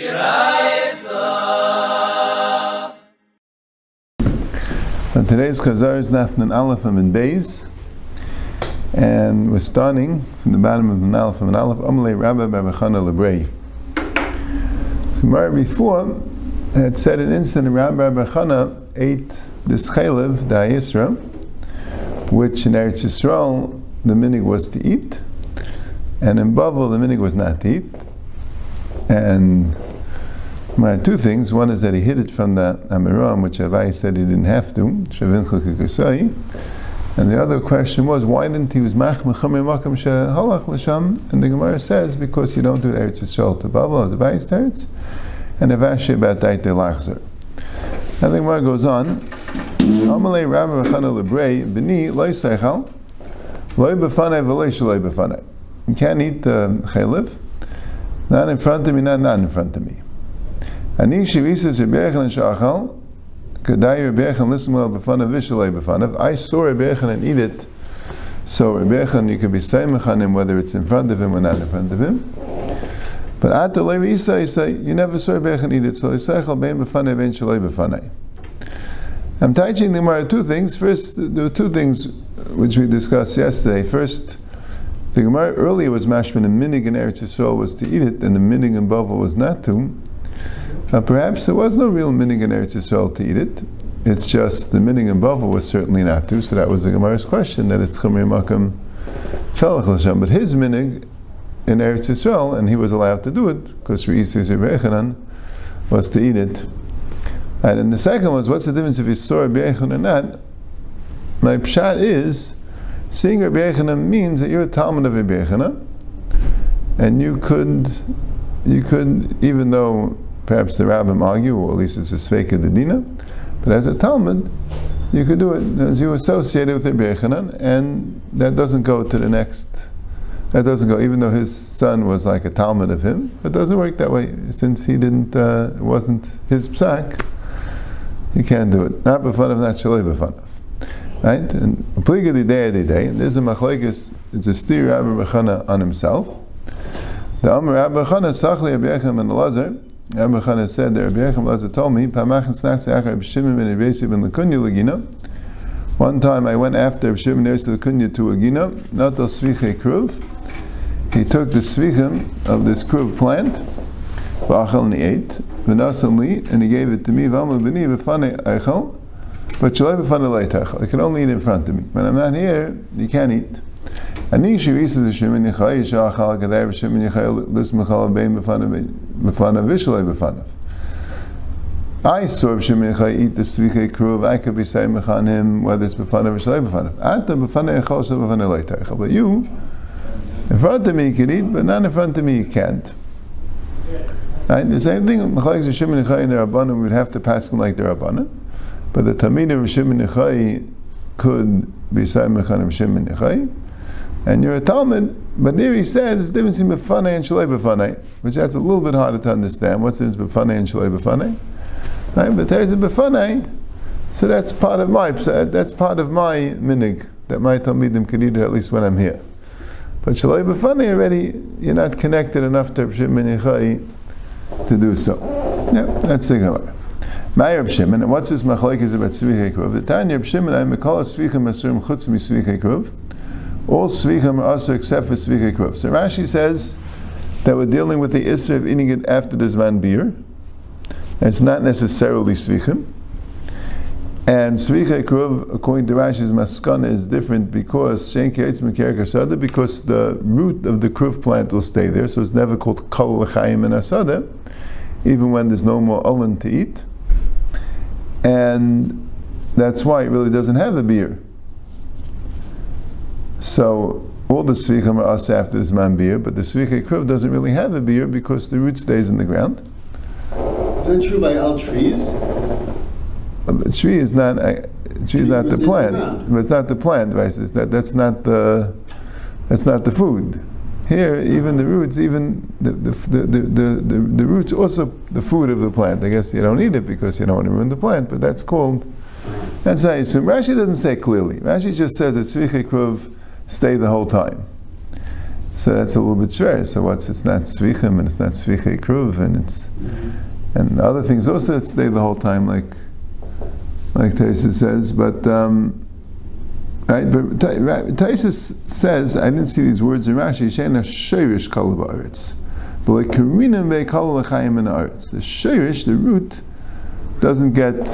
And today's Chazar is Nafnan Aleph and Beis, and we're starting from the bottom of the Aleph and Aleph, Amalei Rabbi Babachana Lebrei. So before had said an incident Rabbi Babachana ate this chaylev, Da'isra, which in Eretz Yisrael the minig was to eat, and in Bavel the minig was not to eat. And my two things. One is that he hid it from the Amiram, which Avai said he didn't have to, and the other question was, why didn't he Mechamim Makam? And the Gemara says, because you don't do it Eretz Yisrael to Bavel, or the Bayis Teretz, and Avashi about Daite Lachzer. And the Gemara goes on, Amalei Rabbi Vachana Lebrei, B'ni, Loi Seichal, Loi B'fanei, V'loi Shaloi B'fanei. You can't eat the chaylev, not in front of me, not not in front of me. Ani shivisas Rebbechen Shachal, Kedai Rebbechen well b'fanav vishalei b'fanav. I saw Rebbechen and eat it. So Rebbechen, you can be saying on him whether it's in front of him or not in front of him. But at the Levi Isa, you say, you never saw Rebbechen eat it. So Yisachal bein b'fanav bein shalei b'fanav. I'm teaching the Gemara two things. First, there were two things which we discussed yesterday. First, the Gemara earlier was mashman and minig in Eretz Yisrael was to eat it, and the minig in Bavel was not to. Now, perhaps there was no real minig in Eretz Yisrael to eat it. It's just the minig in Bavel was certainly not to. So that was the Gemara's question that it's chumri makam shalach l'shem. But his minig in Eretz Yisrael, and he was allowed to do it because Re'isis Rebbechanan was to eat it. And then the second was, what's the difference if he saw Rabbi or not? My pshat is, seeing Rabbi Yechon means that you're a Talmud of Rabbi and you could, you could, even though Perhaps the rabbim argue, or at least it's a sveika Dina, But as a Talmud, you could do it as you associate it with Rabbi Yechanan, and that doesn't go to the next. That doesn't go, even though his son was like a Talmud of him. It doesn't work that way since he didn't. Uh, wasn't his psak. You can't do it. Not of, not shalei of. Right? And pliga the day the day. And there's a machlekes. It's a steer Rabbi Bechana on himself. The Amr Rabbi Bechana sachli Rabbi Yecham and Elazar. Rabbi Chana said that Rabbi Yechim told me. One time I went after Rabbi Shimon ben Lekunya to Agina, not the Sviche Kruv. He took the Svichim of this Kruv plant, Vachal and he ate, V'nasan li, and he gave it to me, V'amal b'ni v'fane Eichel, but Shalai Leichel. I can only eat in front of me. When I'm not here, you can't eat. אני שריסה זה שמן יחי, שאכל כדאי בשמן יחי לסמכל בין בפניו ושלוי בפניו. I saw Shimon Yechai eat the Sviche Kruv, I could be saying on him whether it's Befanav or Shalai Befanav. Ata Befanav Echol Shal Befanav Leitaichel. But you, in front of me you can eat, but not in front of me you can't. Right? The same thing, Mechalek is Shimon Yechai and the Rabbanim, we would have to pass him like the Rabbanim. But the Tamid of Shimon Yechai could be saying on Shimon Yechai and you're a Talmud, but there he says the difference between Befane and Shalei Befane, which that's a little bit harder to understand. What's this Befane and Shalei Befane? Right? But there's a Befane, so that's part of my that's part of my minig that my Talmidim can eat it at least when I'm here. But Shalei Befane already, you're not connected enough to Shimon to do so. Yeah, that's the Gemara. My Reb Shimon, and what's this machlekes about Tzvi Hekruv? The Tanya Reb Shimon, I call a Svichim Asurim Chutz Mi Tzvi Hekruv. All svichim are also except for svicha kruv. So Rashi says that we're dealing with the issue of eating it after the zman beer. It's not necessarily svichim. And svicha kruv, according to Rashi's maskana, is different because because the root of the kruv plant will stay there, so it's never called kol l'chaim and asada, even when there's no more olin to eat. And that's why it really doesn't have a beer. So all the svichim are us after this man beer, but the svicha kruv doesn't really have a beer because the root stays in the ground. Is that true by all trees? Well, the tree is not. A, tree is not the plant. But it's not the plant, right? It's that, that's not the. That's not the food. Here, even the roots, even the the, the, the, the, the roots, also the food of the plant. I guess you don't eat it because you don't want to ruin the plant, but that's called. That's how you assume. Rashi doesn't say clearly. Rashi just says that tzvicha kruv stay the whole time. So that's a little bit shver. So what's it's not svichim and it's not svichei kruv and it's and other things also that stay the whole time like like Taisa says, but um, right. But Taisa says I didn't see these words in Rashi. Shena shirish kalabaritz, but like karinim ve'kal l'chaim in aretz. The shirish, the root, doesn't get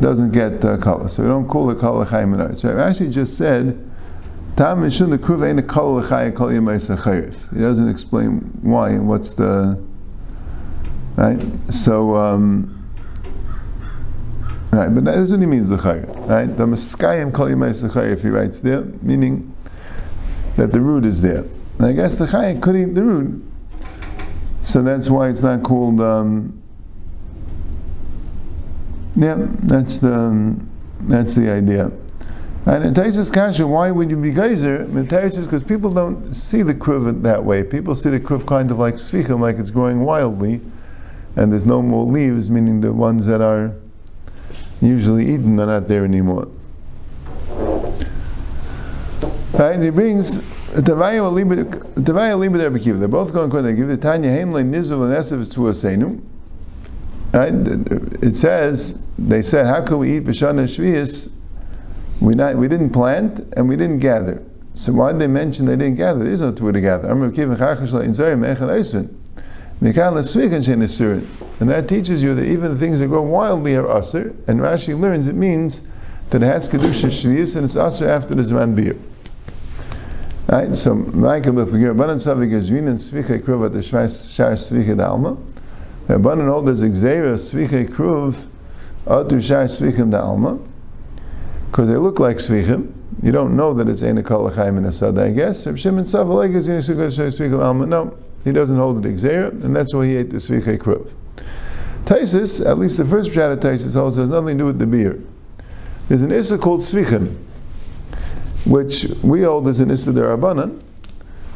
doesn't get uh, kala, so we don't call it kal l'chaim in aretz. Right? Rashi just said. Tam the ain't a kol l'chayim kol He doesn't explain why and what's the right. So um, right, but that's what he means l'chayim. Right, the Meskayim kol yemay if he writes there, meaning that the root is there. And I guess the chayim could eat the root, so that's why it's not called. Um, yeah, that's the um, that's the idea. And in Taisus Kasha, why would you be geyser? Taisus, because people don't see the kruv that way. People see the kruv kind of like svichim, like it's growing wildly, and there's no more leaves, meaning the ones that are usually eaten are not there anymore. Right? He brings Tavaya Libid Rebbe They're both going to give the Tanya Haimle Nizul and Esav to Asenu. Right? It says, they said, how can we eat Bashana Shvias we, not, we didn't plant and we didn't gather. So why did they mention they didn't gather? There is no two to gather. And that teaches you that even the things that grow wildly are aser. And Rashi learns it means that it has kedusha shvius and it's aser after the zman bir. Right. So Michael befigir banan savik ezvin and sviche kruv at the shar sviche dalma. Banan hold there's exera sviche kruv atu shar sviche dalma because they look like svichim. You don't know that it's Eina Kol Chaim in Asad, I guess. Reb Shimon is Svichim. No, he doesn't hold the Xera, and that's why he ate the Svichei Kruv. Taisis, at least the first Pshat of Taisis holds, has nothing to do with the beer. There's an Issa called Svichim, which we hold as an Issa Derabanan.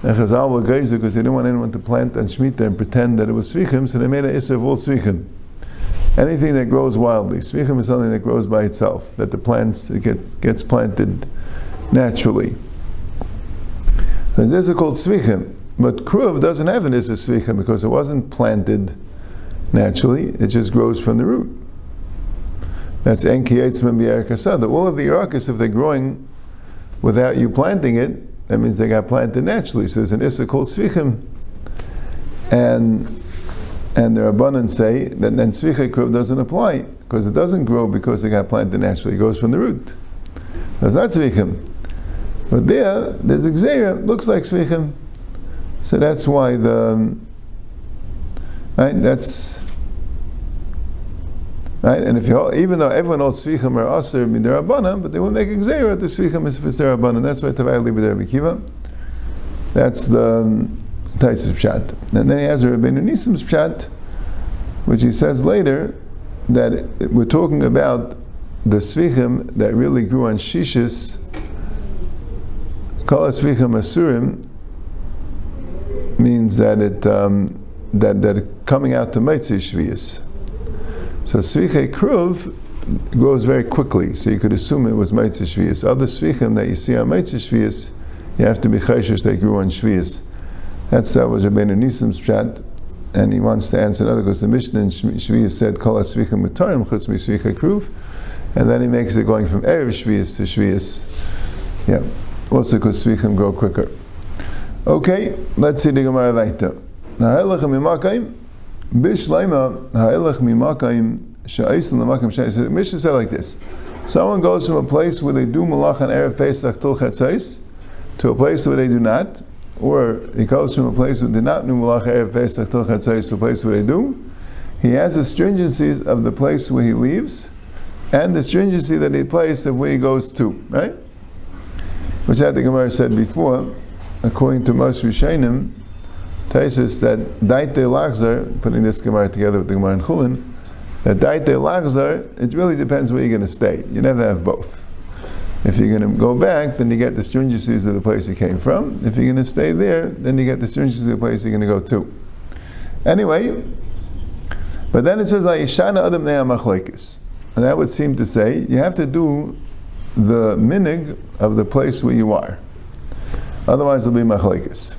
And Chazal were geyser because they didn't want anyone to plant and Shemitah and pretend that it was Svichim, so they made an Issa of all Svichim anything that grows wildly. Svichim is something that grows by itself, that the plants it gets, gets planted naturally. And this is called svichim. But kruv doesn't have an issa svichim because it wasn't planted naturally, it just grows from the root. That's enki eitzman b'yarkasada. All of the yarkas, if they're growing without you planting it, that means they got planted naturally. So there's an issa called svichim. And and the Rabbanan say that then Tzvicha Kruv doesn't apply because it doesn't grow because it got planted naturally. It goes from the root. That's not Tzvichim. But there, there's a Xera, looks like Tzvichim. So that's why the. Right? That's. Right? And if you even though everyone knows Tzvichim are Aser Rabbanan, but they will make Xera at the Tzvichim is Rabbanan. That's why Tavai Liber Rabbi Kiva. That's the. Taisus Pshat. And then he has a Rabbeinu Nisim's Pshat, which he says later that we're talking about the Svichim that really grew on Shishis, Kol Svichim Asurim, means that it um, that that coming out to Meitzah Shvius. So Svichei Kruv grows very quickly, so you could assume it was Meitzah Shvius. Other Svichim that you see on Meitzah Shvius, you have to be Chayshish they grew on Shvius. That's that was Rabbeinu Nisim's chat, and he wants to answer another because the Mishnah in Shvi'ah said Kol Asvichim Mutarim Chutz Misvicha Kruv, and then he makes it going from Erev Shvi'ah to Shvi'ah. Yeah, also because Svichim grow quicker. Okay, let's see the Gemara later. Ha'elech mimakayim bishleima ha'elech mimakayim sha'isen l'makayim sha'isen. The Mishnah said like this: Someone goes from a place where they do malach on erev Pesach till to a place where they do not or he goes from a place where they not do Malach Erev Pesach Till Chatzais to a place where they do, he has the stringencies of the place where he leaves and the stringency that he places of where he goes to, right? Which I think Gemara said before, according to Moshe Rishonim, Taisus that Daite Lachzar, putting this Gemara together with the Gemara in Chulin, that Daite Lachzar, it really depends where you're going to stay. You never have both. If you're going to go back, then you get the stringencies of the place you came from. If you're going to stay there, then you get the stringencies of the place you're going to go to. Anyway, but then it says, Adam. And that would seem to say you have to do the minig of the place where you are. Otherwise, it'll be machlekes.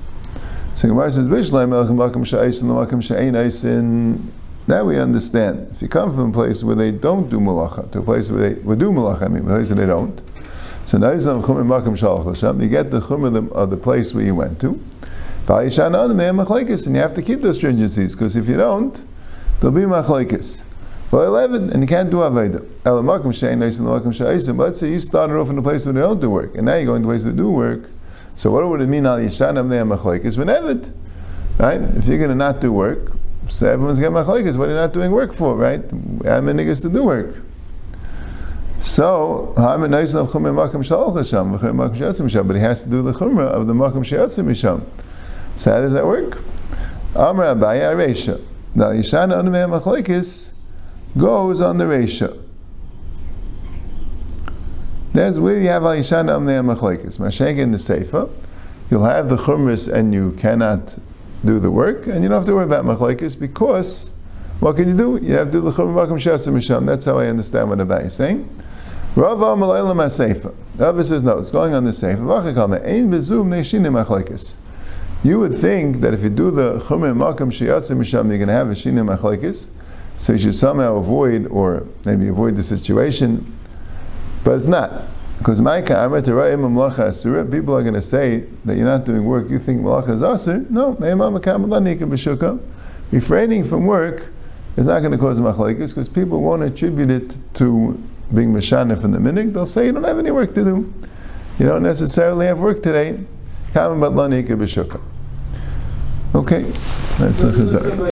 So Gemara says, Bishleim elchem makom she'aisin l'makom she'ein aisin. Now we understand. If you come from a place where they don't do malacha to a place where they would do malacha, I mean, a place where they don't. So now you get the chumr of the place where you went to. And you have to keep those stringencies, because if you don't, there'll be machlaikis. Well, 11, and you can't do Aveda. Let's say you started off in a place where they don't do work, and now you're going to a place where they do work. So what would it mean, Al Yishanam Ne'am Machlaikis? V'nevet. Right? If you're going to not do work, so everyone's getting Machlaikis. What are you not doing work for, right? I'm in niggas to do work. So, but he has to do the chumrah of the makam sheyatzim misham. So how does that work? Amr Abaye Aresha. Now Yishana Anumei Machlaikis goes on the Resha. That's where you have Al Yishana Anumei Machlaikis. Mashayk in the Seifa, you'll have the chumras and you cannot do the work, and you don't have to worry about Machlaikis because what can you do? You have to do the chumrah makam sheyatzim misham. That's how I understand what Abaye is saying. Rav Amalayla Maseifa. Rav says no, it's going on the Seifa. You would think that if you do the Chumim Makam Shiyatzim Misham, you're going to have a Shinim Machlaikis, so you should somehow avoid, or maybe avoid the situation, but it's not. Because people are going to say that you're not doing work, you think Malacha is Asr. No, refraining from work is not going to cause Machlaikis, because people won't attribute it to being Mishana from the minig. They'll say you don't have any work to do. You don't necessarily have work today. Okay, that's the chazar.